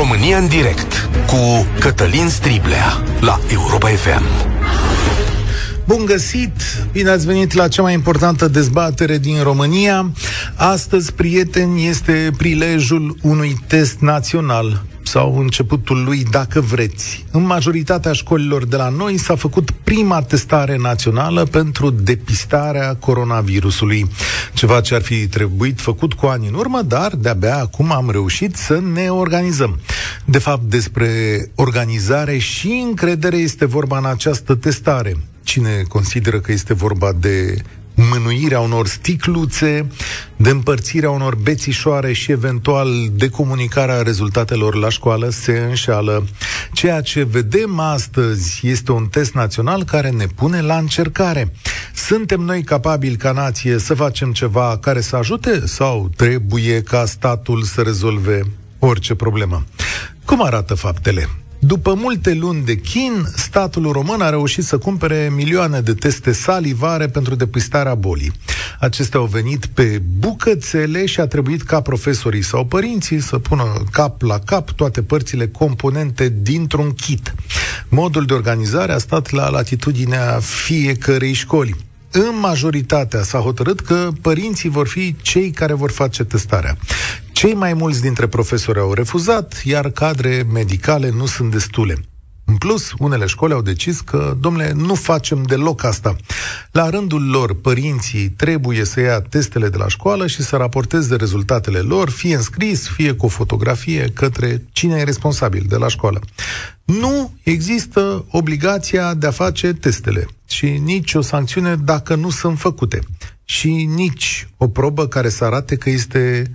România în direct cu Cătălin Striblea la Europa FM. Bun găsit! Bine ați venit la cea mai importantă dezbatere din România. Astăzi, prieteni, este prilejul unui test național sau începutul lui, dacă vreți. În majoritatea școlilor de la noi s-a făcut prima testare națională pentru depistarea coronavirusului. Ceva ce ar fi trebuit făcut cu ani în urmă, dar de-abia acum am reușit să ne organizăm. De fapt, despre organizare și încredere este vorba în această testare. Cine consideră că este vorba de mânuirea unor sticluțe, de împărțirea unor bețișoare și eventual de comunicarea rezultatelor la școală se înșală. Ceea ce vedem astăzi este un test național care ne pune la încercare. Suntem noi capabili ca nație să facem ceva care să ajute sau trebuie ca statul să rezolve orice problemă? Cum arată faptele? După multe luni de chin, statul român a reușit să cumpere milioane de teste salivare pentru depistarea bolii. Acestea au venit pe bucățele și a trebuit ca profesorii sau părinții să pună cap la cap toate părțile componente dintr-un kit. Modul de organizare a stat la latitudinea fiecărei școli în majoritatea s-a hotărât că părinții vor fi cei care vor face testarea. Cei mai mulți dintre profesori au refuzat, iar cadre medicale nu sunt destule. În plus, unele școli au decis că, domnule, nu facem deloc asta. La rândul lor, părinții trebuie să ia testele de la școală și să raporteze rezultatele lor, fie în scris, fie cu o fotografie, către cine e responsabil de la școală. Nu există obligația de a face testele și nici o sancțiune dacă nu sunt făcute și nici o probă care să arate că este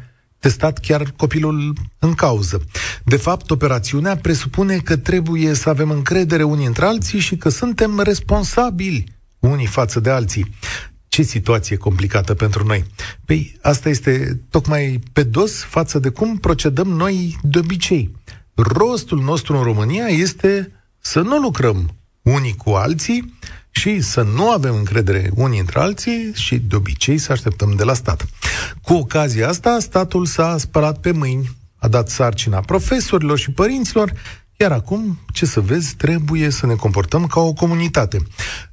testat chiar copilul în cauză. De fapt, operațiunea presupune că trebuie să avem încredere unii între alții și că suntem responsabili unii față de alții. Ce situație complicată pentru noi. Păi, asta este tocmai pe dos față de cum procedăm noi de obicei. Rostul nostru în România este să nu lucrăm unii cu alții și să nu avem încredere unii între alții și de obicei să așteptăm de la stat. Cu ocazia asta, statul s-a spălat pe mâini, a dat sarcina profesorilor și părinților, iar acum, ce să vezi, trebuie să ne comportăm ca o comunitate.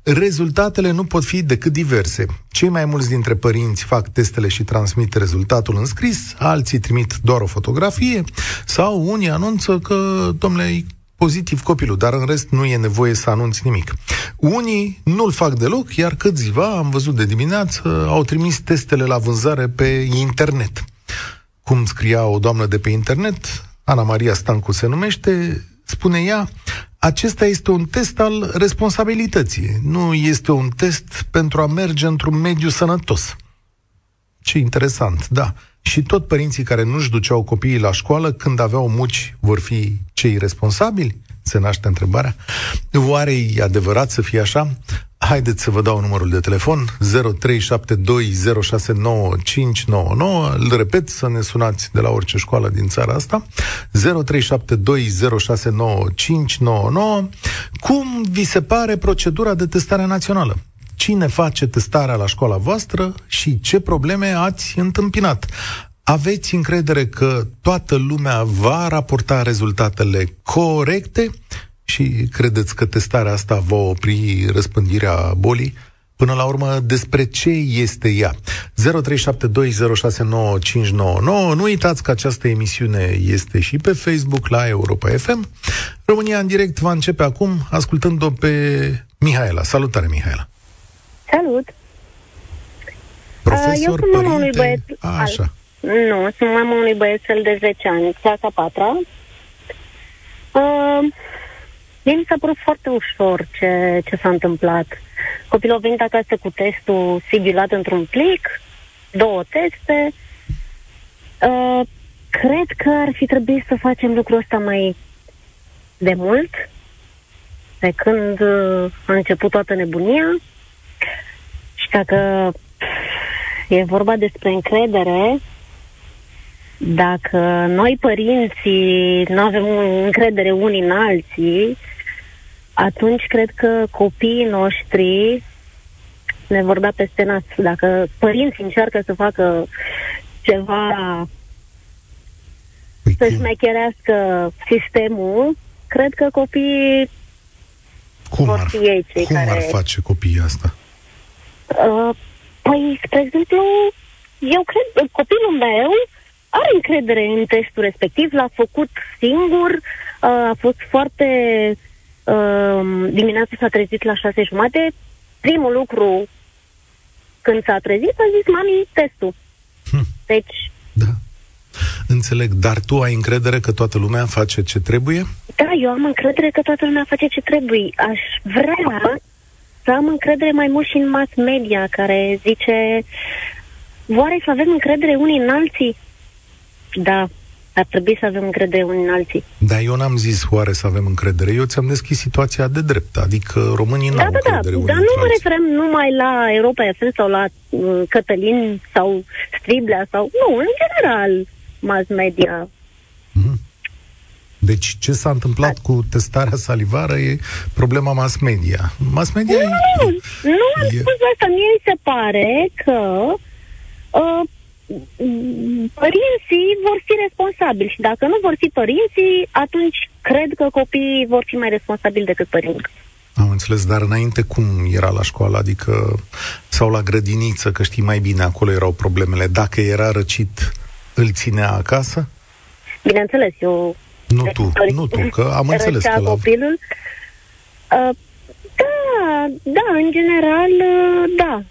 Rezultatele nu pot fi decât diverse. Cei mai mulți dintre părinți fac testele și transmit rezultatul în scris, alții trimit doar o fotografie sau unii anunță că, domnule, pozitiv copilul, dar în rest nu e nevoie să anunți nimic. Unii nu-l fac deloc, iar câțiva, am văzut de dimineață, au trimis testele la vânzare pe internet. Cum scria o doamnă de pe internet, Ana Maria Stancu se numește, spune ea, acesta este un test al responsabilității, nu este un test pentru a merge într-un mediu sănătos. Ce interesant, da. Și tot părinții care nu-și duceau copiii la școală când aveau muci vor fi cei responsabili? Se naște întrebarea. Oare e adevărat să fie așa? Haideți să vă dau numărul de telefon 0372069599. Îl repet să ne sunați de la orice școală din țara asta. 0372069599. Cum vi se pare procedura de testare națională? Cine face testarea la școala voastră și ce probleme ați întâmpinat. Aveți încredere că toată lumea va raporta rezultatele corecte și credeți că testarea asta va opri răspândirea bolii? Până la urmă, despre ce este ea? 0372069599. Nu uitați că această emisiune este și pe Facebook la Europa FM. România în direct va începe acum ascultând-o pe Mihaela. Salutare, Mihaela! Salut! Profesor, Eu sunt mama unui băieț... A, așa. Nu, sunt mama unui băiețel de 10 ani, clasa 4 uh, mi s-a părut foarte ușor ce, ce s-a întâmplat. Copilul a venit acasă cu testul sigilat într-un plic, două teste. Uh, cred că ar fi trebuit să facem lucrul ăsta mai de mult, de când uh, a început toată nebunia. Și dacă e vorba despre încredere, dacă noi părinții nu avem încredere unii în alții, atunci cred că copiii noștri ne vor da peste nas. Dacă părinții încearcă să facă ceva Păi să șmecherească sistemul, cred că copiii Cum vor ar, fi ei cei cum care... ar face copiii asta? Uh, păi, spre exemplu, eu cred, copilul meu are încredere în testul respectiv, l-a făcut singur, uh, a fost foarte... Uh, dimineața s-a trezit la șase jumate. Primul lucru când s-a trezit a zis, mami, testul. Hm. Deci, Da. Înțeleg, dar tu ai încredere că toată lumea face ce trebuie? da, eu am încredere că toată lumea face ce trebuie. Aș vrea să am încredere mai mult și în mass media, care zice, oare să avem încredere unii în alții? Da, ar trebui să avem încredere unii în alții. Dar eu n-am zis oare să avem încredere. Eu ți-am deschis situația de drept. Adică românii Da, n-au da, da, încredere unii dar nu între mă alții. referăm numai la Europa FM sau la uh, Cătălin sau Striblea sau... Nu, în general, mass media. Mhm. Deci ce s-a întâmplat cu testarea salivară e problema mass media. Mass media e... Nu, nu am e- spus asta. Mie mi se pare că uh, părinții vor fi responsabili și dacă nu vor fi părinții, atunci cred că copiii vor fi mai responsabili decât părinții. Am înțeles, dar înainte cum era la școală? Adică, sau la grădiniță, că știi mai bine, acolo erau problemele. Dacă era răcit, îl ținea acasă? Bineînțeles, eu Nu Deci, tu, părinții nu tu, că am înțeles răcea că la... copilul. Uh, da, da, în general, uh, da.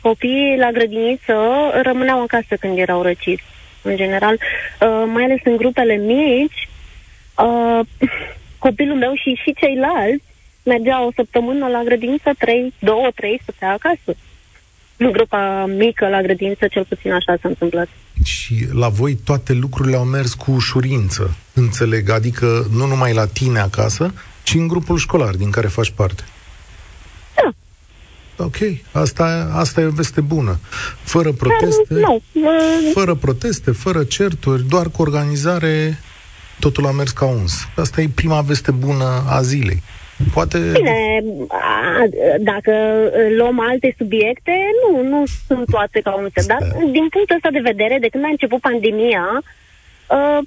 Copiii la grădiniță rămâneau acasă când erau răciți. În general, uh, mai ales în grupele mici, uh, copilul meu și, și ceilalți mergeau o săptămână la grădiniță, trei, două, trei, stătea acasă. În grupa mică la grădiniță, cel puțin așa s-a întâmplat. Și la voi toate lucrurile au mers cu ușurință, înțeleg, adică nu numai la tine acasă, ci în grupul școlar din care faci parte. Da. Ok, asta, asta e o veste bună. Fără proteste, Dar, nu, uh, fără proteste, fără certuri, doar cu organizare, totul a mers ca uns. Asta e prima veste bună a zilei. Poate... Bine, a, dacă luăm alte subiecte, nu, nu sunt toate ca unul. Dar din punctul ăsta de vedere, de când a început pandemia, uh,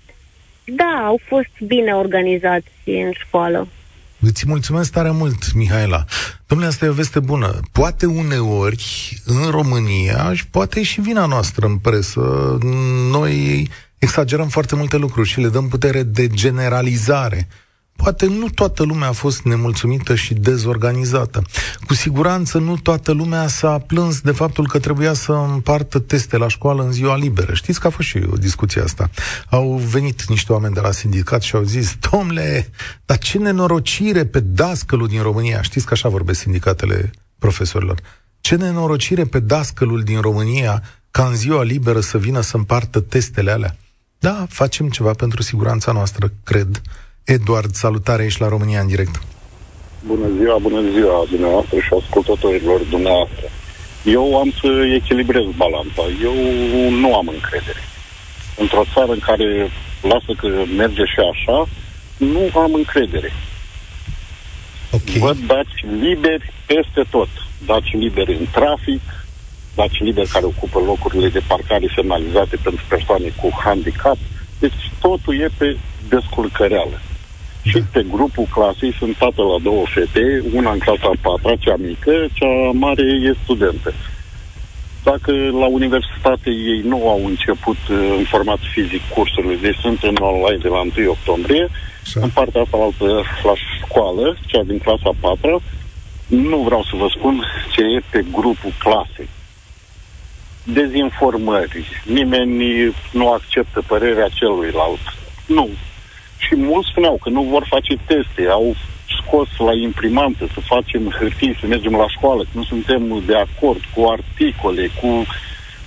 da, au fost bine organizați în școală. Îți mulțumesc tare mult, Mihaela. Domnule, asta e o veste bună. Poate uneori, în România, și poate e și vina noastră în presă, noi exagerăm foarte multe lucruri și le dăm putere de generalizare. Poate nu toată lumea a fost nemulțumită și dezorganizată. Cu siguranță nu toată lumea s-a plâns de faptul că trebuia să împartă teste la școală în ziua liberă. Știți că a fost și o discuție asta. Au venit niște oameni de la sindicat și au zis, domnule, dar ce nenorocire pe dascălul din România. Știți că așa vorbesc sindicatele profesorilor. Ce nenorocire pe dascălul din România ca în ziua liberă să vină să împartă testele alea. Da, facem ceva pentru siguranța noastră, cred. Eduard, salutare, ești la România în direct. Bună ziua, bună ziua dumneavoastră și ascultătorilor dumneavoastră. Eu am să echilibrez balanța. Eu nu am încredere. Într-o țară în care lasă că merge și așa, nu am încredere. Ok. Văd daci liberi peste tot. Daci liberi în trafic, daci liberi care ocupă locurile de parcare semnalizate pentru persoane cu handicap. Deci totul e pe descurcăreală. Și pe grupul clasei sunt tată la două fete, una în clasa a patra, cea mică, cea mare e studentă. Dacă la universitate ei nu au început uh, în format fizic cursurile, deci sunt în online de la 1 octombrie, Așa. în partea asta altă, la școală, cea din clasa a patra, nu vreau să vă spun ce e pe grupul clasei. Dezinformări. Nimeni nu acceptă părerea celuilalt. Nu. Și mulți spuneau că nu vor face teste, au scos la imprimantă să facem hârtii, să mergem la școală, că nu suntem de acord cu articole, cu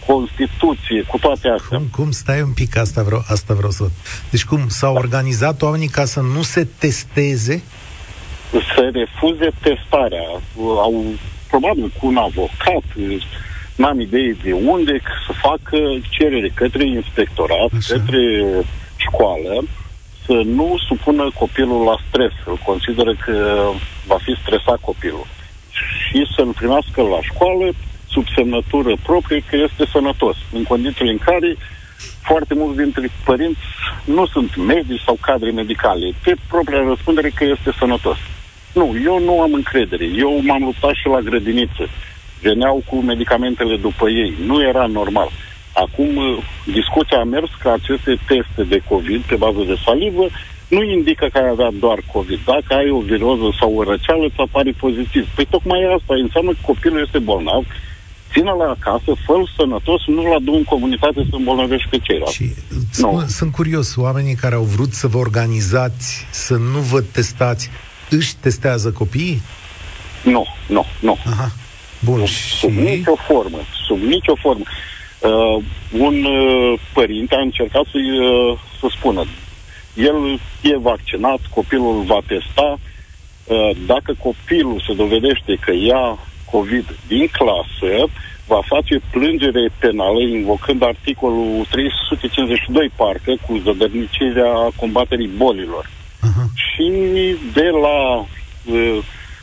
Constituție, cu toate astea. Cum, cum stai un pic, asta vreau, asta vreau să... Deci cum, s-au organizat oamenii ca să nu se testeze? să refuze testarea. Au probabil cu un avocat, n-am idee de unde, să facă cerere către inspectorat, Așa. către școală, să nu supună copilul la stres. Îl consideră că va fi stresat copilul. Și să-l primească la școală sub semnătură proprie că este sănătos, în condițiile în care foarte mulți dintre părinți nu sunt medici sau cadre medicale. Pe propria răspundere că este sănătos. Nu, eu nu am încredere. Eu m-am luptat și la grădiniță. Veneau cu medicamentele după ei. Nu era normal. Acum, uh, discuția a mers că aceste teste de COVID pe bază de salivă nu indică că ai avea doar COVID. Dacă ai o viroză sau o răceală, îți apare pozitiv. Păi tocmai asta înseamnă că copilul este bolnav, ține la acasă, fă sănătos, nu-l adu în comunitate să îmbolnăvești pe ceilalți. Și, no. Sunt curios, oamenii care au vrut să vă organizați, să nu vă testați, își testează copiii? Nu, nu, nu. Aha. Bun, sub, și... sub nicio formă, sub nicio formă. Uh, un uh, părinte a încercat să, uh, să spună, el e vaccinat, copilul va testa, uh, dacă copilul se dovedește că ia COVID din clasă, va face plângere penală invocând articolul 352 parcă cu zădărnicirea combaterii bolilor. Uh-huh. Și de la uh,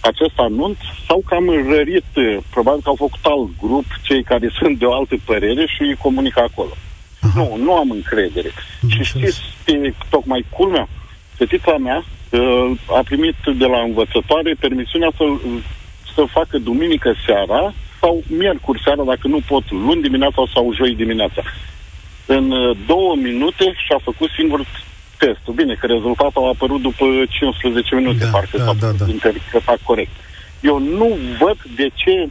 acest anunț s-au cam rărit, uh, probabil că au făcut alt grup, cei care sunt de o altă părere și îi comunică acolo. Uh-huh. Nu, nu am încredere. Uh-huh. Și știți, tocmai culmea, fetița mea uh, a primit de la învățătoare permisiunea să, să facă duminică seara sau miercuri seara, dacă nu pot, luni dimineața sau joi dimineața. În uh, două minute și-a făcut singur testul. Bine, că rezultatul a apărut după 15 minute, da, parcă da, s-a da, da. interpretat corect. Eu nu văd de ce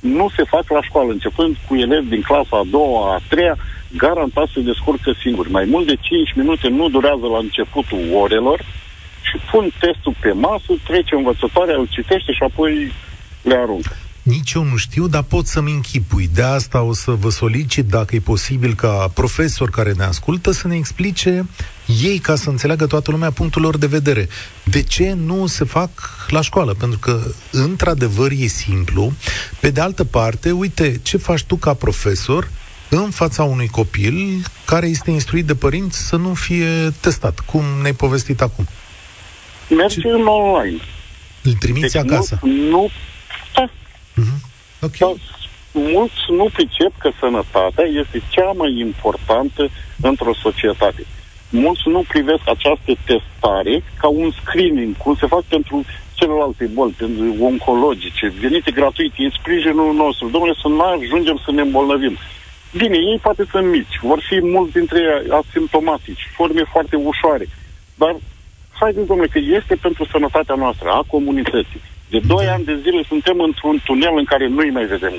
nu se fac la școală, începând cu elevi din clasa a doua, a treia, garantat se descurcă singur. Mai mult de 5 minute nu durează la începutul orelor și pun testul pe masă, trece învățătoarea, îl citește și apoi le aruncă. Nici eu nu știu, dar pot să-mi închipui. De asta o să vă solicit, dacă e posibil, ca profesor care ne ascultă, să ne explice ei, ca să înțeleagă toată lumea punctul lor de vedere. De ce nu se fac la școală? Pentru că, într-adevăr, e simplu. Pe de altă parte, uite, ce faci tu ca profesor în fața unui copil care este instruit de părinți să nu fie testat, cum ne-ai povestit acum? Merge ce... în online. Îl trimiți deci acasă? Nu, nu Uh-huh. Okay. Dar mulți nu pricep că sănătatea este cea mai importantă într-o societate. Mulți nu privesc această testare ca un screening, cum se fac pentru celelalte boli, pentru oncologice, venite gratuit, în sprijinul nostru. Domnule, să nu ajungem să ne îmbolnăvim. Bine, ei poate sunt mici, vor fi mulți dintre ei asimptomatici, forme foarte ușoare. Dar haideți, domnule, că este pentru sănătatea noastră, a comunității. De 2 ani de zile suntem într-un tunel în care nu-i mai vedem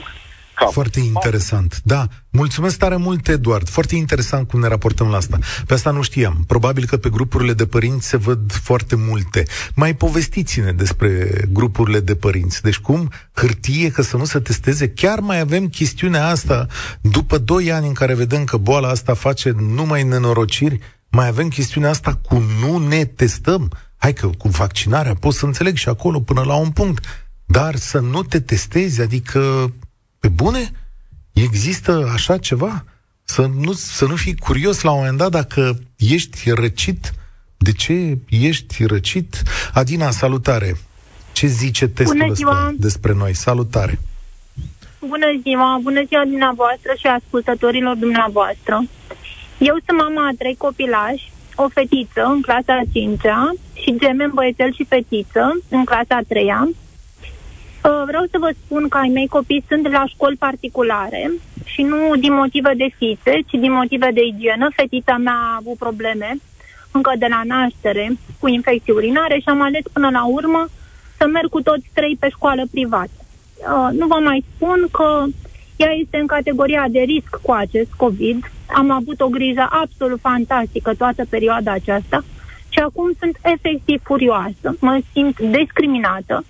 cap. Foarte interesant. Da, mulțumesc tare mult, Eduard. Foarte interesant cum ne raportăm la asta. Pe asta nu știam. Probabil că pe grupurile de părinți se văd foarte multe. Mai povestiți-ne despre grupurile de părinți. Deci cum hârtie că să nu se testeze? Chiar mai avem chestiunea asta după 2 ani în care vedem că boala asta face numai nenorociri? Mai avem chestiunea asta cu nu ne testăm? Hai că cu vaccinarea pot să înțeleg și acolo până la un punct, dar să nu te testezi, adică, pe bune? Există așa ceva? Să nu, să nu fii curios la un moment dat dacă ești răcit? De ce ești răcit? Adina, salutare! Ce zice testul Bună ziua. despre noi? Salutare! Bună ziua! Bună ziua dumneavoastră și ascultătorilor dumneavoastră! Eu sunt mama a trei copilași, o fetiță în clasa a cincea și gemen băiețel și fetiță în clasa a treia vreau să vă spun că ai mei copii sunt la școli particulare și nu din motive de fițe, ci din motive de igienă. Fetița mea a avut probleme încă de la naștere cu infecții urinare și am ales până la urmă să merg cu toți trei pe școală privată. Uh, nu vă mai spun că ea este în categoria de risc cu acest COVID. Am avut o grijă absolut fantastică toată perioada aceasta și acum sunt efectiv furioasă. Mă simt discriminată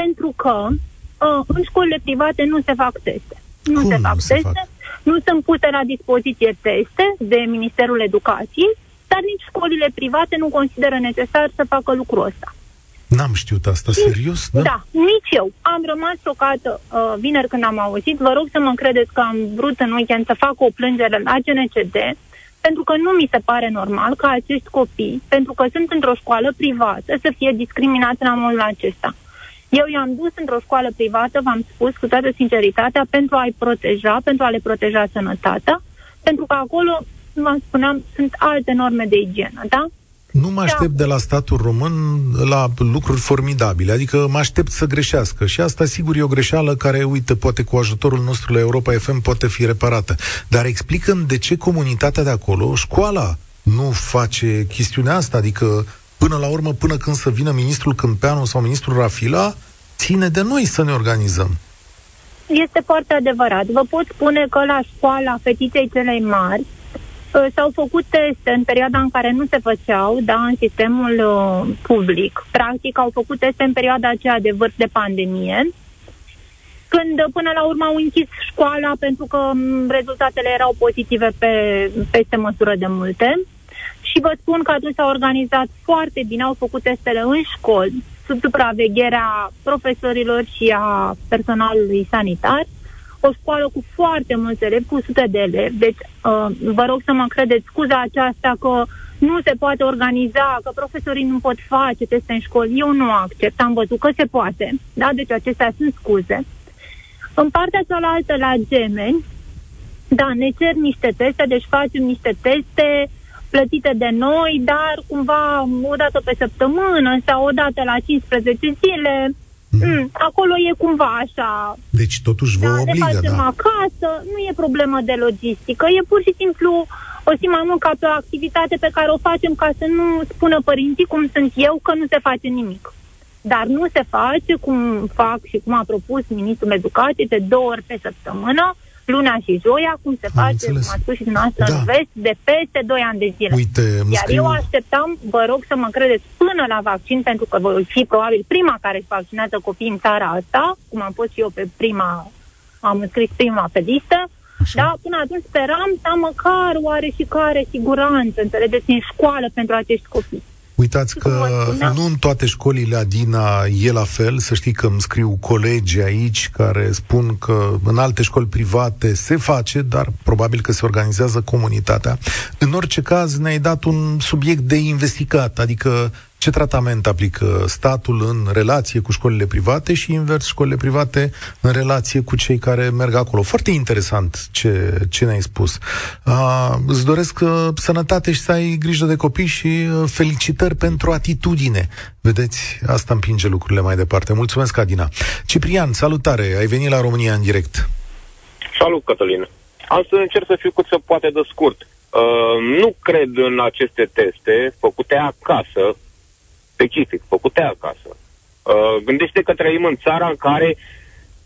pentru că uh, în școlile private nu se fac teste. Nu Cum se fac nu se teste, fac? nu sunt puse la dispoziție teste de Ministerul Educației, dar nici școlile private nu consideră necesar să facă lucrul ăsta. N-am știut asta, serios? Da, da nici eu. Am rămas șocată uh, vineri când am auzit. Vă rog să mă credeți că am vrut în weekend să fac o plângere la GNCD, pentru că nu mi se pare normal ca acești copii, pentru că sunt într-o școală privată, să fie discriminați la modul acesta. Eu i-am dus într-o școală privată, v-am spus cu toată sinceritatea, pentru a-i proteja, pentru a le proteja sănătatea, pentru că acolo cum v-am spuneam, sunt alte norme de igienă, da? Nu mă aștept de la statul român la lucruri formidabile, adică mă aștept să greșească și asta sigur e o greșeală care, uite, poate cu ajutorul nostru la Europa FM poate fi reparată. Dar explicăm de ce comunitatea de acolo, școala, nu face chestiunea asta, adică până la urmă, până când să vină ministrul Câmpeanu sau ministrul Rafila, ține de noi să ne organizăm. Este foarte adevărat. Vă pot spune că la școala fetiței celei mari uh, s-au făcut teste în perioada în care nu se făceau, da, în sistemul uh, public. Practic au făcut teste în perioada aceea de vârf de pandemie, când uh, până la urmă au închis școala pentru că mm, rezultatele erau pozitive pe, peste măsură de multe. Și vă spun că atunci s-au organizat foarte bine, au făcut testele în școli, sub supravegherea profesorilor și a personalului sanitar. O școală cu foarte mulți elevi, cu sute de elevi. Deci, uh, vă rog să mă credeți scuza aceasta că nu se poate organiza, că profesorii nu pot face teste în școli. Eu nu accept, am văzut că se poate. Da? Deci acestea sunt scuze. În partea cealaltă, la gemeni, da, ne cer niște teste, deci facem niște teste plătite de noi, dar cumva o dată pe săptămână sau o dată la 15 zile. Mm. Mm, acolo e cumva așa. Deci totuși vă da, obligă, ne facem da. acasă, nu e problemă de logistică, e pur și simplu o zi mai mult ca pe o activitate pe care o facem ca să nu spună părinții cum sunt eu că nu se face nimic. Dar nu se face cum fac și cum a propus Ministrul Educației de două ori pe săptămână, luna și joia, cum se Am face, cum a spus și dumneavoastră da. în vest, de peste 2 ani de zile. Uite, Iar scriu... eu așteptam, vă rog să mă credeți, până la vaccin, pentru că voi fi probabil prima care își vaccinează copiii în țara asta, cum am fost și eu pe prima, am scris prima pe listă, Așa. Da, până atunci speram să am măcar oare și care siguranță, înțelegeți, în școală pentru acești copii. Uitați că nu în toate școlile Adina e la fel, să știi că îmi scriu colegi aici care spun că în alte școli private se face, dar probabil că se organizează comunitatea. În orice caz ne-ai dat un subiect de investigat, adică ce tratament aplică statul în relație cu școlile private și invers școlile private în relație cu cei care merg acolo. Foarte interesant ce, ce ne-ai spus. Uh, îți doresc uh, sănătate și să ai grijă de copii și uh, felicitări pentru atitudine. Vedeți, asta împinge lucrurile mai departe. Mulțumesc, Adina. Ciprian, salutare, ai venit la România în direct. Salut, Cătălin. Am să încerc să fiu cât se poate de scurt. Uh, nu cred în aceste teste făcute acasă, specific, făcute acasă. Uh, gândește că trăim în țara în care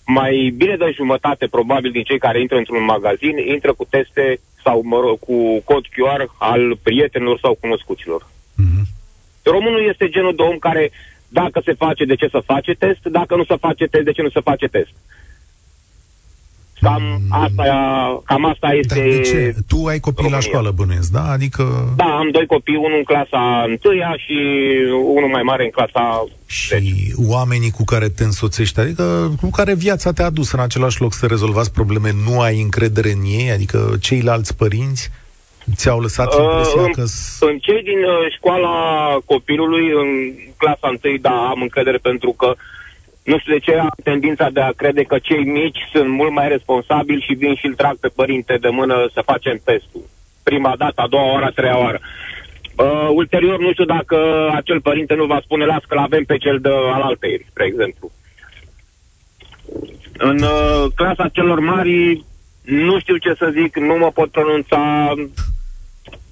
mai bine de jumătate, probabil, din cei care intră într-un magazin, intră cu teste sau, mă rog, cu cod QR al prietenilor sau cunoscuților. Mm-hmm. Românul este genul de om care, dacă se face, de ce să face test? Dacă nu se face test, de ce nu se face test? Cam asta, cam asta este... Da, de ce? Tu ai copii România. la școală, bănuiesc, da? Adică... Da, am doi copii, unul în clasa întâia și unul mai mare în clasa Și 10. oamenii cu care te însoțești, adică cu care viața te-a dus în același loc să rezolvați probleme, nu ai încredere în ei? Adică ceilalți părinți ți-au lăsat uh, impresia că... În cei din uh, școala copilului, în clasa întâi, da, am încredere pentru că uh, nu știu de ce am tendința de a crede că cei mici sunt mult mai responsabili și vin și îl trag pe părinte de mână să facem testul. Prima dată, a doua oară, a treia oară. Uh, ulterior, nu știu dacă acel părinte nu va spune, las că l-avem pe cel de alaltăieri, spre exemplu. În uh, clasa celor mari, nu știu ce să zic, nu mă pot pronunța.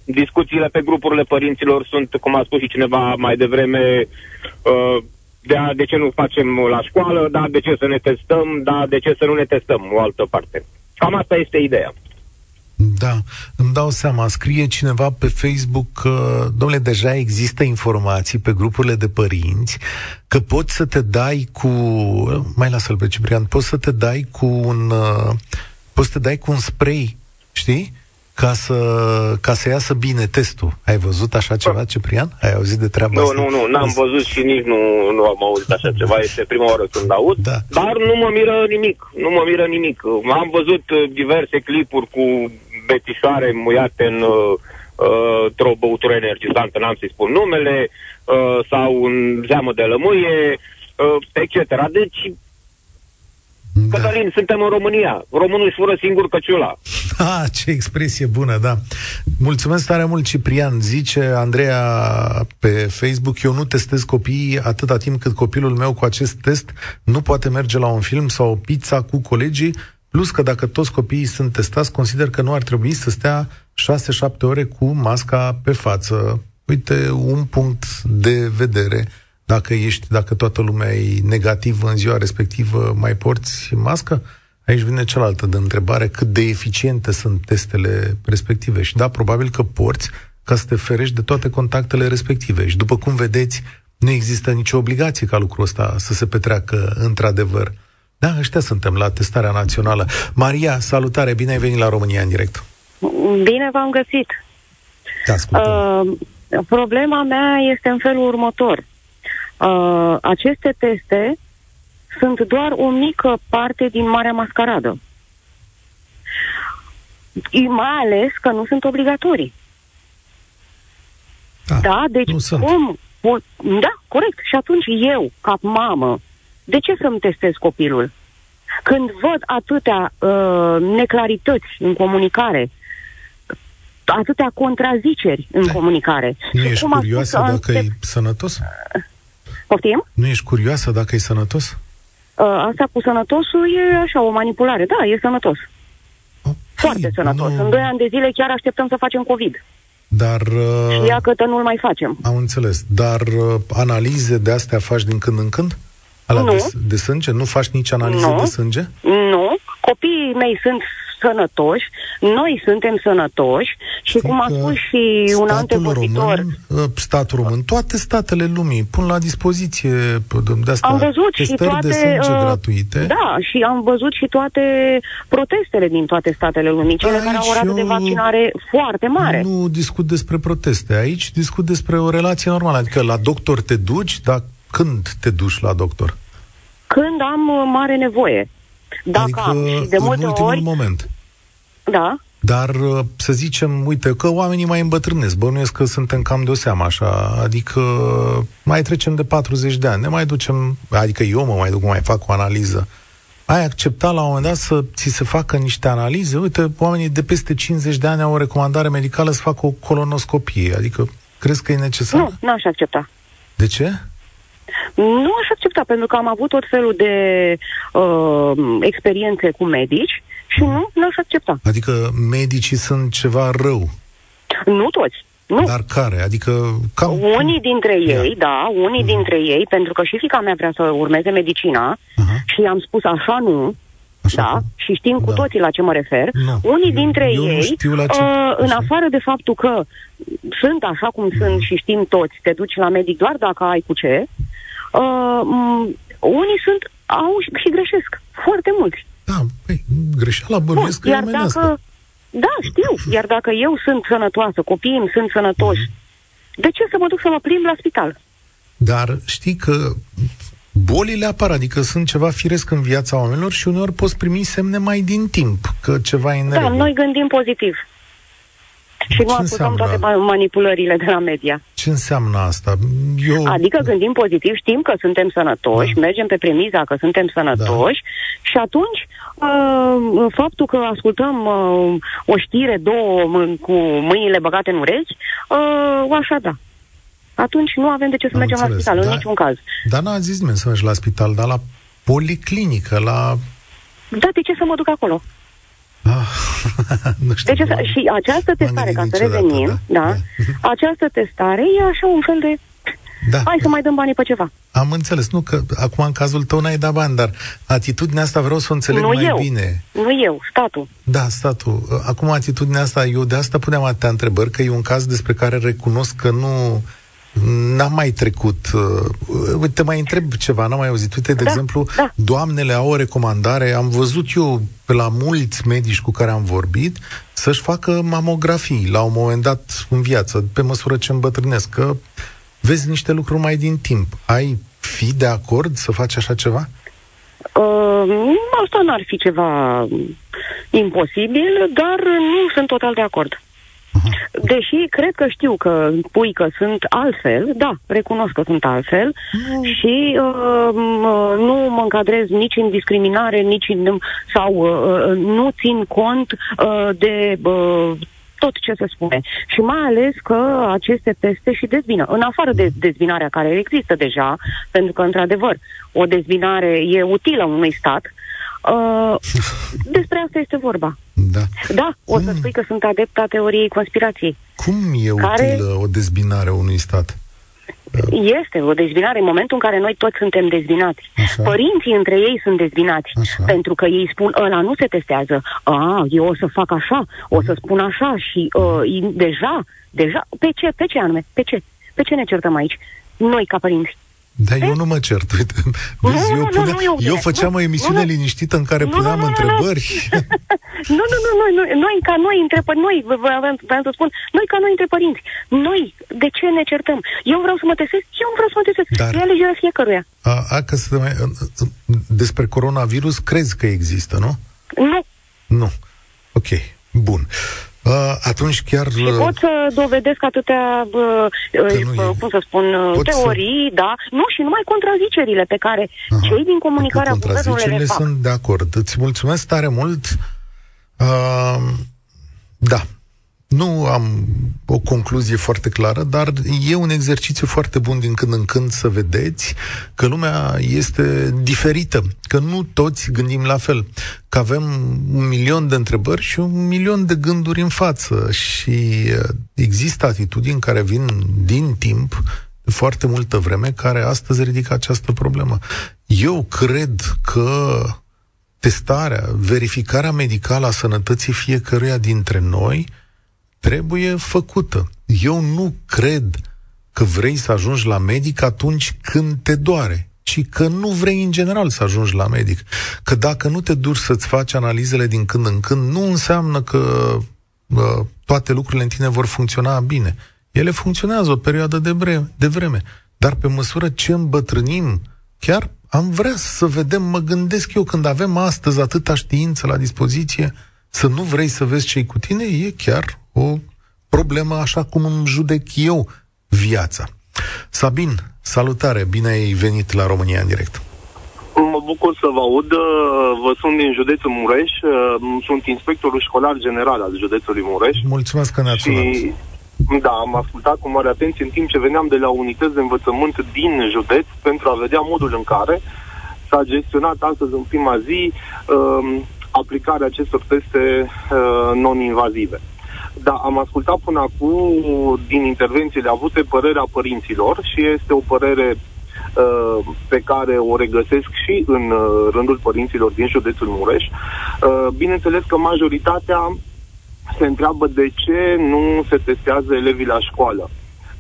Discuțiile pe grupurile părinților sunt, cum a spus și cineva mai devreme, uh, de, a, de ce nu facem la școală, da, de ce să ne testăm, da, de ce să nu ne testăm o altă parte. Cam asta este ideea. Da, îmi dau seama. Scrie cineva pe Facebook că, domnule, deja există informații pe grupurile de părinți că poți să te dai cu... Mai lasă-l pe Ciprian. Poți să te dai cu un... Uh, poți să te dai cu un spray, știi? Ca să, ca să iasă bine testul. Ai văzut așa ceva, Ciprian? Ai auzit de treaba nu, asta? Nu, nu, n-am văzut și nici nu, nu am auzit așa ceva. Este prima oară când aud. Da. Dar nu mă miră nimic. Nu mă miră nimic. Am văzut uh, diverse clipuri cu betișoare muiate în uh, uh, într-o băutură energizantă, n-am să-i spun numele, uh, sau în zeamă de lămâie, uh, etc. Deci Da. Cătălin, suntem în România. Românul își fură singur căciula. Ah, ce expresie bună, da. Mulțumesc tare mult, Ciprian. Zice Andreea pe Facebook, eu nu testez copiii atâta timp cât copilul meu cu acest test nu poate merge la un film sau o pizza cu colegii, plus că dacă toți copiii sunt testați, consider că nu ar trebui să stea 6-7 ore cu masca pe față. Uite, un punct de vedere dacă ești, dacă toată lumea e negativă în ziua respectivă, mai porți mască? Aici vine cealaltă de întrebare, cât de eficiente sunt testele respective. Și da, probabil că porți ca să te ferești de toate contactele respective. Și după cum vedeți, nu există nicio obligație ca lucrul ăsta să se petreacă într-adevăr. Da, ăștia suntem la testarea națională. Maria, salutare, bine ai venit la România în direct. Bine v-am găsit. Uh, problema mea este în felul următor. Uh, aceste teste sunt doar o mică parte din marea mascaradă. Mai ales că nu sunt obligatorii. Da, da deci nu sunt. cum... Da, corect. Și atunci eu, ca mamă, de ce să-mi testez copilul? Când văd atâtea uh, neclarități în comunicare, atâtea contraziceri în da. comunicare. Nu ești curioasă dacă e sănătos? Poftim? Nu ești curioasă dacă e sănătos? Uh, asta cu sănătosul e așa, o manipulare. Da, e sănătos. Okay, Foarte sănătos. Nu... În doi ani de zile chiar așteptăm să facem COVID. Dar... Uh, și ia că nu-l mai facem. Am înțeles. Dar uh, analize de astea faci din când în când? Alea nu. De, de sânge? Nu faci nici analize nu. de sânge? Nu. Copiii mei sunt sănătoși, noi suntem sănătoși și Știi cum a spus și un antevorbitor... Român, ă, statul român, toate statele lumii pun la dispoziție de asta, am văzut și toate, de sânge uh, gratuite. Da, și am văzut și toate protestele din toate statele lumii, cele Aici care au o rată de vaccinare foarte mare. Nu discut despre proteste, aici discut despre o relație normală, adică la doctor te duci, dar când te duci la doctor? Când am mare nevoie. Dacă adică am și de multe în ori... moment. Da. Dar uh, să zicem, uite, că oamenii mai îmbătrânesc, bănuiesc că suntem cam de o seamă așa, adică mai trecem de 40 de ani, ne mai ducem, adică eu mă mai duc, mai fac o analiză. Ai acceptat la un moment dat să ți se facă niște analize? Uite, oamenii de peste 50 de ani au o recomandare medicală să facă o colonoscopie, adică crezi că e necesar? Nu, nu aș accepta. De ce? Nu aș accepta, pentru că am avut tot felul de uh, experiențe cu medici și nu, nu aș accepta. Adică medicii sunt ceva rău? Nu toți. Nu. Dar care? Adică cam... Unii dintre ei, Ia. da, unii uh-huh. dintre ei, pentru că și fica mea vrea să urmeze medicina uh-huh. și i-am spus așa nu, Așa da, cum? și știm cu da. toții la ce mă refer. No. Unii dintre eu ei, știu la ce... uh, în afară de faptul că sunt așa cum mm. sunt și știm toți, te duci la medic doar dacă ai cu ce, uh, unii sunt, au și greșesc. Foarte mulți. Da, păi, greșeala bănuiesc că iar dacă, Da, știu. Iar dacă eu sunt sănătoasă, copiii îmi sunt sănătoși, mm-hmm. de ce să mă duc să mă plimb la spital? Dar știi că bolile apar, adică sunt ceva firesc în viața oamenilor și uneori poți primi semne mai din timp că ceva e în Da, noi gândim pozitiv. Și nu ascultăm toate manipulările de la media. Ce înseamnă asta? Eu... Adică gândim pozitiv, știm că suntem sănătoși, da. mergem pe premiza că suntem sănătoși da. și atunci uh, faptul că ascultăm uh, o știre, două cu mâinile băgate în urechi, uh, așa da. Atunci nu avem de ce să Am mergem înțeles. la spital, da, în niciun caz. Dar n-a zis nimeni să mergi la spital, dar la policlinică, la... Da, de ce să mă duc acolo? Ah, nu știu, deci, asta, și această testare, ca să revenim, da, da, da, această testare e așa un fel de da. Hai să mai dăm banii pe ceva. Am înțeles. Nu că acum în cazul tău n-ai dat bani, dar atitudinea asta vreau să o înțeleg nu mai eu. bine. Nu eu, statul. Da, statul. Acum atitudinea asta, eu de asta puneam atâtea întrebări, că e un caz despre care recunosc că nu N-am mai trecut. Uh, uite, mai întreb ceva, n-am mai auzit. Uite, de da, exemplu, da. doamnele au o recomandare, am văzut eu pe la mulți medici cu care am vorbit, să-și facă mamografii la un moment dat în viață, pe măsură ce îmbătrânesc, că vezi niște lucruri mai din timp. Ai fi de acord să faci așa ceva? Uh, asta n-ar fi ceva imposibil, dar nu sunt total de acord. Deși cred că știu că pui că sunt altfel, da, recunosc că sunt altfel Nu. și uh, m- nu mă încadrez nici în discriminare, nici în, sau uh, uh, nu țin cont uh, de uh, tot ce se spune. Și mai ales că aceste teste și dezbină. În afară de dezbinarea care există deja, pentru că, într-adevăr, o dezbinare e utilă unui stat, uh, despre asta este vorba. Da. Da, o să Mm. spui că sunt adept a teoriei conspirației. Cum e Care- utilă o dezbinare unui stat? Este o dezbinare în momentul în care noi toți suntem dezbinați. Așa. Părinții între ei sunt dezbinați. Așa. Pentru că ei spun, ăla nu se testează. A, eu o să fac așa, o să spun așa și uh, i- deja, deja, pe ce, pe ce anume, pe ce? Pe ce ne certăm aici? Noi ca părinți. Dar eu nu mă cert, uite. Nu, Vezi, nu, eu, nu, pune, nu, Iulie, eu făceam nu, o emisiune nu, nu. liniștită în care Nu, puneam nu, nu, nu, nu. întrebări. Nu, nu, nu, noi, noi, noi ca noi între părinți, noi, vă- vă- vreau, vreau să spun, noi ca noi între părinți, noi, de ce ne certăm? Eu vreau să mă testez, eu vreau să mă testez. Dar- E alegerea fiecăruia. A, a, că să mai, despre coronavirus crezi că există, nu? Nu, Nu. Ok, bun. Uh, atunci chiar... Și uh, pot să dovedesc atâtea, uh, nu uh, e. cum să spun, uh, Pot să- teorii, da, nu, și numai contrazicerile pe care Aha. cei din comunicarea Cu guvernului le contrazicerile fac. sunt de acord. Îți mulțumesc tare mult. Uh, da. Nu am o concluzie foarte clară, dar e un exercițiu foarte bun din când în când să vedeți că lumea este diferită, că nu toți gândim la fel, că avem un milion de întrebări și un milion de gânduri în față și uh, există atitudini care vin din timp de foarte multă vreme care astăzi ridică această problemă. Eu cred că testarea, verificarea medicală a sănătății fiecăruia dintre noi trebuie făcută. Eu nu cred că vrei să ajungi la medic atunci când te doare, ci că nu vrei în general să ajungi la medic. Că dacă nu te duci să-ți faci analizele din când în când, nu înseamnă că uh, toate lucrurile în tine vor funcționa bine. Ele funcționează o perioadă de, bre- de vreme. Dar pe măsură ce îmbătrânim, chiar am vrea să vedem, mă gândesc eu, când avem astăzi atâta știință la dispoziție, să nu vrei să vezi ce cu tine, e chiar o problemă așa cum îmi judec eu viața. Sabin, salutare, bine ai venit la România în direct. Mă bucur să vă aud. Vă sunt din județul Mureș. Sunt inspectorul școlar general al județului Mureș. Mulțumesc că ne-ați sunat. Și da, am ascultat cu mare atenție în timp ce veneam de la unități de învățământ din județ pentru a vedea modul în care s-a gestionat astăzi în prima zi um, aplicarea acestor teste uh, non-invazive. Da, am ascultat până acum din intervențiile avute părerea părinților și este o părere uh, pe care o regăsesc și în uh, rândul părinților din județul Mureș. Uh, bineînțeles că majoritatea se întreabă de ce nu se testează elevii la școală.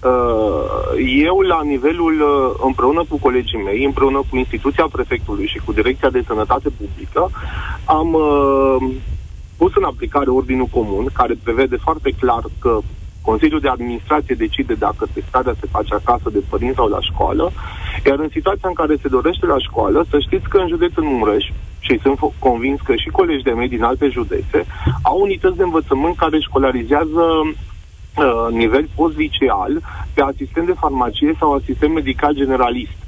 Uh, Eu, la nivelul, uh, împreună cu colegii mei, împreună cu instituția prefectului și cu Direcția de Sănătate Publică, am uh, pus în aplicare ordinul comun, care prevede foarte clar că Consiliul de Administrație decide dacă testarea se face acasă de părinți sau la școală, iar în situația în care se dorește la școală, să știți că în județul Mureș, și sunt fo- convins că și colegi de mei din alte județe, au unități de învățământ care școlarizează uh, nivel post-liceal pe asistent de farmacie sau asistent medical generalist.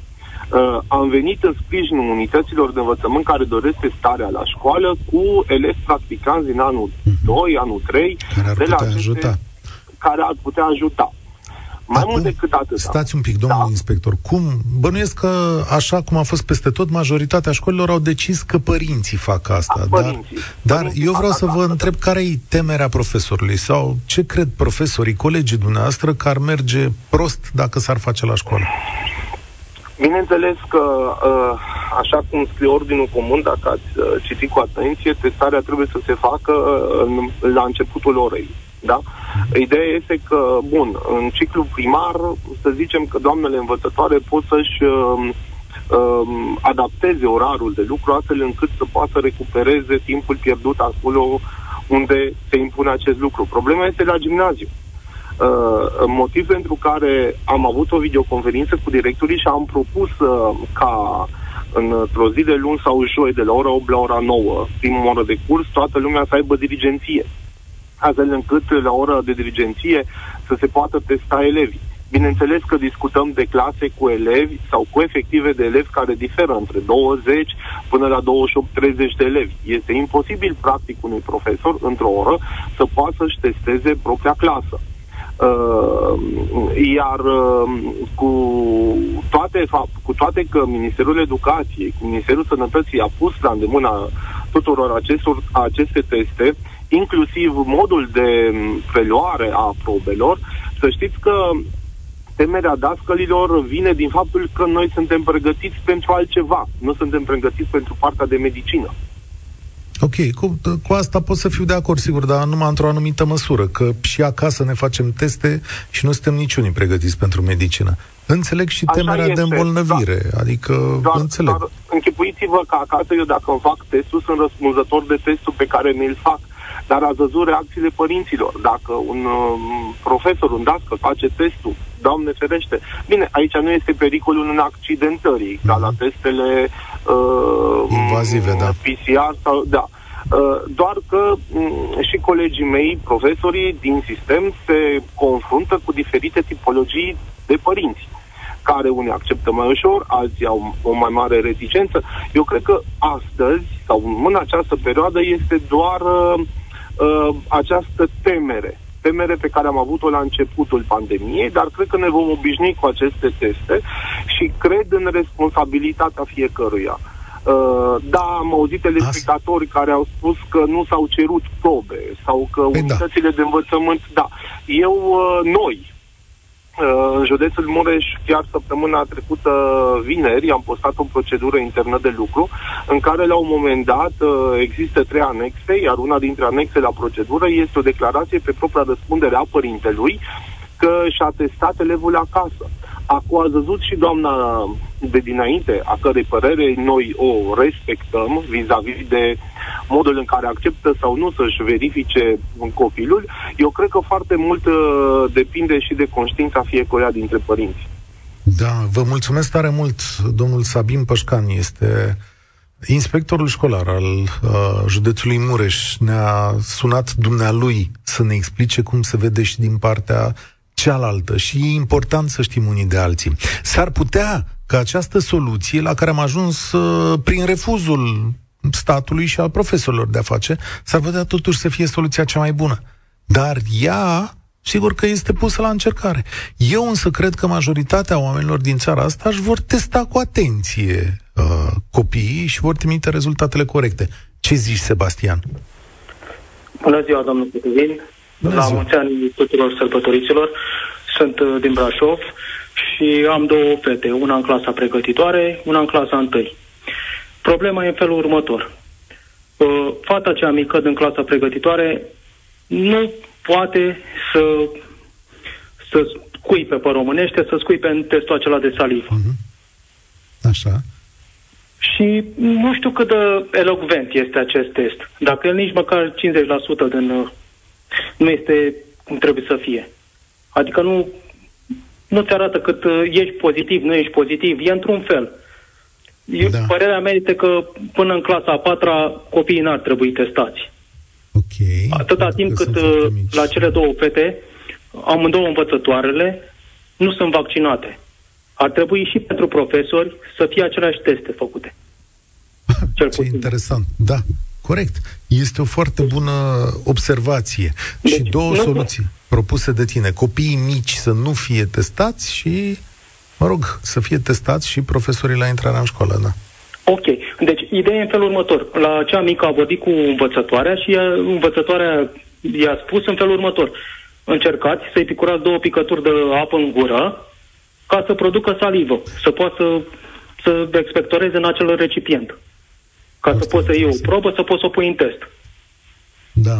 Uh, am venit în sprijinul unităților de învățământ care doresc testarea la școală cu elevi practicanți din anul 2, anul 3, Care ar de la putea aceste- ajuta. care ar putea ajuta. Mai mult decât atât. Stați un pic, domnul Da. inspector. Cum? Bănuiesc că, așa cum a fost peste tot, majoritatea școlilor au decis că părinții fac asta. Da, dar părinții. dar Părinții eu vreau fac să vă asta, întreb care e temerea profesorului sau ce cred profesorii, colegii dumneavoastră, că ar merge prost dacă s-ar face la școală. Bineînțeles că, uh, așa cum scrie Ordinul Comun, dacă ați uh, citit cu atenție, testarea trebuie să se facă uh, în- la începutul orei. Da? Ideea este că, bun, în ciclu primar, să zicem că doamnele învățătoare pot să-și uh, um, adapteze orarul de lucru astfel încât să poată să recupereze timpul pierdut acolo unde se impune acest lucru. Problema este la gimnaziu. Uh, motiv pentru care am avut o videoconferință cu directorii și am propus uh, ca într-o zi de luni sau joi, de la ora 8 la ora 9, primul oră de curs, toată lumea să aibă dirigenție. astfel încât la ora de dirigenție să se poată testa elevii. Bineînțeles că discutăm de clase cu elevi sau cu efective de elevi care diferă între 20 până la 28-30 de elevi. Este imposibil, practic, unui profesor, într-o oră, să poată să-și testeze propria clasă. Uh, iar uh, cu toate, cu toate că Ministerul Educației, cu Ministerul Sănătății a pus la îndemâna tuturor acestor, aceste teste, inclusiv modul de preluare a probelor, să știți că temerea dascălilor vine din faptul că noi suntem pregătiți pentru altceva, nu suntem pregătiți pentru partea de medicină. Ok, cu, cu asta pot să fiu de acord, sigur, dar numai într-o anumită măsură, că și acasă ne facem teste și nu suntem niciunii pregătiți pentru medicină. Înțeleg și Așa temerea este, de îmbolnăvire, da. adică doar, înțeleg. Doar închipuiți-vă că acasă eu dacă îmi fac testul, sunt răspunzător de testul pe care mi-l fac. Dar ați văzut reacțiile părinților. Dacă un uh, profesor, un dască face testul, Doamne ferește. Bine, aici nu este pericolul în accidentării, mm-hmm. ca la testele uh, invazive, da. PCR sau, da. Uh, doar că um, și colegii mei, profesorii din sistem, se confruntă cu diferite tipologii de părinți care unii acceptă mai ușor, alții au o mai mare reticență. Eu cred că astăzi, sau în această perioadă, este doar uh, uh, această temere. Temere pe care am avut-o la începutul pandemiei, dar cred că ne vom obișnui cu aceste teste și cred în responsabilitatea fiecăruia. Uh, da, am auzit telespectatori care au spus că nu s-au cerut probe sau că păi da. unitățile da. de învățământ, da. Eu, uh, noi, Uh, în județul Mureș, chiar săptămâna trecută, vineri, am postat o procedură internă de lucru în care, la un moment dat, uh, există trei anexe, iar una dintre anexe la procedură este o declarație pe propria răspundere a părintelui că și-a testat elevul acasă. Acum a văzut și doamna de dinainte, a cărei părere noi o respectăm vis-a-vis de modul în care acceptă sau nu să-și verifice un copilul, eu cred că foarte mult uh, depinde și de conștiința fiecăruia dintre părinți. Da, vă mulțumesc tare mult. Domnul Sabin Pășcan este inspectorul școlar al uh, județului Mureș. Ne-a sunat dumnealui să ne explice cum se vede și din partea cealaltă și e important să știm unii de alții. S-ar putea ca această soluție la care am ajuns uh, prin refuzul statului și al profesorilor de a face, s-ar putea totuși să fie soluția cea mai bună. Dar ea, sigur că este pusă la încercare. Eu însă cred că majoritatea oamenilor din țara asta își vor testa cu atenție uh, copiii și vor trimite rezultatele corecte. Ce zici, Sebastian? Bună ziua, domnul Cutuvin. La mulți ani tuturor sărbătoriților. Sunt uh, din Brașov și am două fete, una în clasa pregătitoare, una în clasa întâi. Problema e în felul următor. Uh, fata cea mică din clasa pregătitoare nu poate să, să scuipe pe românește, să scuipe în testul acela de salivă. Uh-huh. Așa. Și nu știu cât de elocvent este acest test. Dacă el nici măcar 50% din uh, nu este cum trebuie să fie. Adică nu, nu ți arată cât uh, ești pozitiv, nu ești pozitiv, e într-un fel. Eu, da. Părerea mea este că până în clasa a patra copiii n-ar trebui testați. Ok. Atâta timp cât uh, la cele două fete, amândouă învățătoarele, nu sunt vaccinate. Ar trebui și pentru profesori să fie aceleași teste făcute. Cel Ce puțin. interesant, da. Corect. Este o foarte bună observație. Deci, și două nu... soluții propuse de tine. Copiii mici să nu fie testați și, mă rog, să fie testați și profesorii la intrarea în școală, da. Ok. Deci, ideea e în felul următor. La cea mică a vorbit cu învățătoarea și ea, învățătoarea i-a spus în felul următor. Încercați să-i picurați două picături de apă în gură ca să producă salivă, să poată să, să expectoreze în acel recipient. Ca Asta să poți să iei o probă, să poți să o pui în test. Da.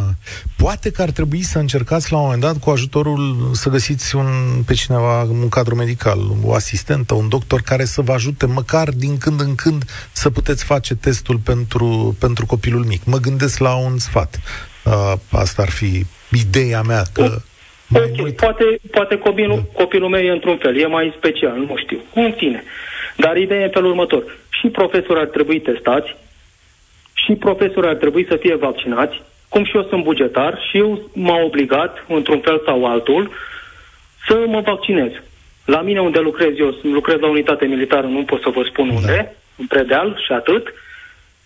Poate că ar trebui să încercați la un moment dat cu ajutorul să găsiți un, pe cineva, un cadru medical, o asistentă, un doctor care să vă ajute măcar din când în când să puteți face testul pentru, pentru copilul mic. Mă gândesc la un sfat. Uh, asta ar fi ideea mea că... Ok, mult... poate, poate copilul, da. copilul meu e într-un fel, e mai special, nu știu. În fine. Dar ideea e în felul următor. Și profesorii ar trebui testați, și profesorii ar trebui să fie vaccinați, cum și eu sunt bugetar și eu m-am obligat, într-un fel sau altul, să mă vaccinez. La mine unde lucrez eu, lucrez la unitate militară, nu pot să vă spun da. unde, în predeal și atât,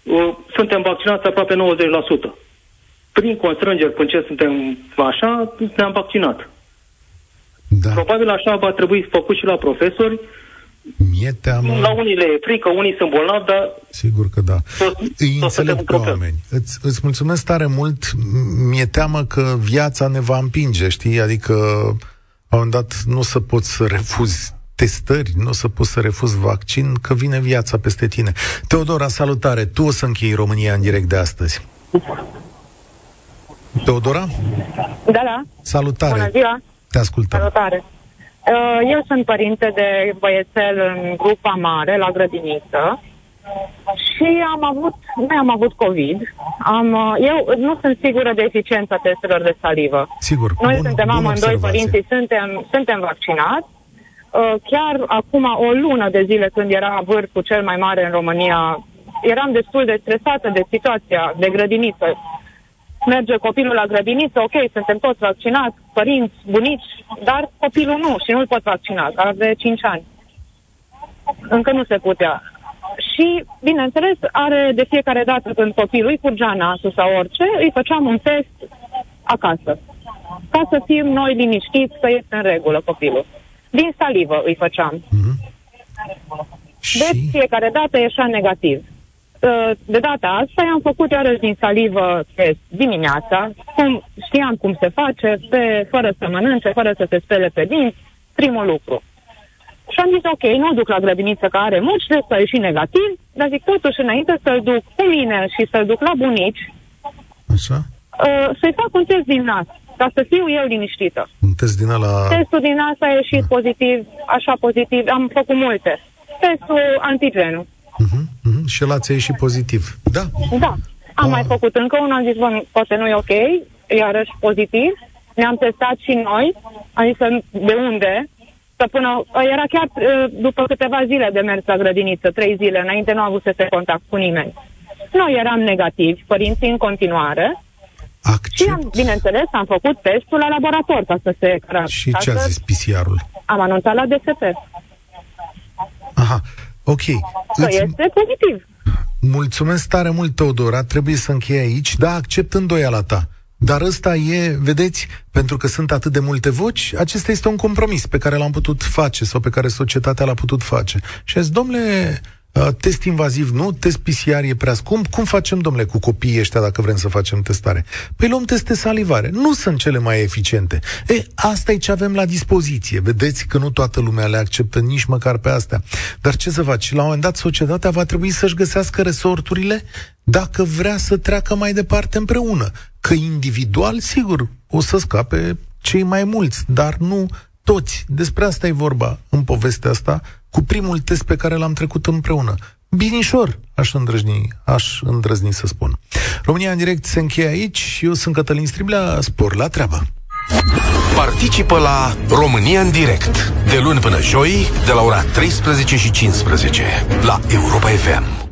uh, suntem vaccinați aproape 90%. Prin constrângeri, până ce suntem așa, ne-am vaccinat. Da. Probabil așa va trebui făcut și la profesori, Mie teamă... La unii le e frică, unii sunt bolnavi, dar... Sigur că da. Tot, Îi înțeleg pe oameni. Îți, îți mulțumesc tare mult. Mi-e teamă că viața ne va împinge, știi? Adică, la un moment dat, nu să poți să refuzi testări, nu o să poți să refuzi vaccin, că vine viața peste tine. Teodora, salutare! Tu o să închei România în direct de astăzi. Teodora? Da, da. Salutare! Bună ziua! Te ascultăm. Salutare! Uh, eu sunt părinte de băiețel în grupa mare, la grădiniță. Și am avut, noi am avut COVID. Am, uh, eu nu sunt sigură de eficiența testelor de salivă. Sigur. Noi bun, suntem amândoi părinții, suntem, suntem vaccinați. Uh, chiar acum o lună de zile când era vârful cel mai mare în România, eram destul de stresată de situația de grădiniță merge copilul la grădiniță, ok, suntem toți vaccinați, părinți, bunici, dar copilul nu și nu-l pot vaccina, care de 5 ani. Încă nu se putea. Și, bineînțeles, are de fiecare dată când copilul îi curgea nasul sau orice, îi făceam un test acasă. Ca să fim noi liniștiți că este în regulă copilul. Din salivă îi făceam. Mm-hmm. Deci, fiecare dată ieșea negativ. Uh, de data asta i-am făcut iarăși din salivă test dimineața, cum știam cum se face, pe, fără să mănânce, fără să se spele pe dinți, primul lucru. Și am zis, ok, nu duc la grădiniță că are muci, de să ieși negativ, dar zic, totuși, înainte să-l duc cu mine și să-l duc la bunici, Așa? Uh, să-i fac un test din nas, ca să fiu eu liniștită. Un test din ala... Testul din nas a ieșit da. pozitiv, așa pozitiv, am făcut multe. Testul antigenul. Uh-huh, uh-huh. Și el ați ieșit pozitiv. Da. Da. Am ah. mai făcut încă unul, am zis, bă, poate nu e ok, iarăși pozitiv. Ne-am testat și noi, am zis, de unde? Să până, era chiar ă, după câteva zile de mers la grădiniță, trei zile, înainte nu a avut să se contact cu nimeni. Noi eram negativi, părinții în continuare, Accept. Și, am, bineînțeles, am făcut testul la laborator ca să se... Și ce a zis PCR-ul? Am anunțat la DSP. Aha. Ok. Că Îți... este pozitiv. Mulțumesc tare mult, Teodora. Trebuie să închei aici. Da, accept îndoiala ta. Dar ăsta e, vedeți, pentru că sunt atât de multe voci, acesta este un compromis pe care l-am putut face sau pe care societatea l-a putut face. Și azi, domnule, Uh, test invaziv nu, test PCR e prea scump. Cum facem, domnule, cu copiii ăștia dacă vrem să facem testare? Păi luăm teste salivare. Nu sunt cele mai eficiente. E, asta e ce avem la dispoziție. Vedeți că nu toată lumea le acceptă nici măcar pe astea. Dar ce să faci? La un moment dat, societatea va trebui să-și găsească resorturile dacă vrea să treacă mai departe împreună. Că individual, sigur, o să scape cei mai mulți, dar nu toți. Despre asta e vorba în povestea asta cu primul test pe care l-am trecut împreună. Binișor, aș îndrăzni, aș îndrăzni să spun. România în direct se încheie aici. Eu sunt Cătălin Striblea, spor la treabă. Participă la România în direct, de luni până joi, de la ora 13 și 15, la Europa FM.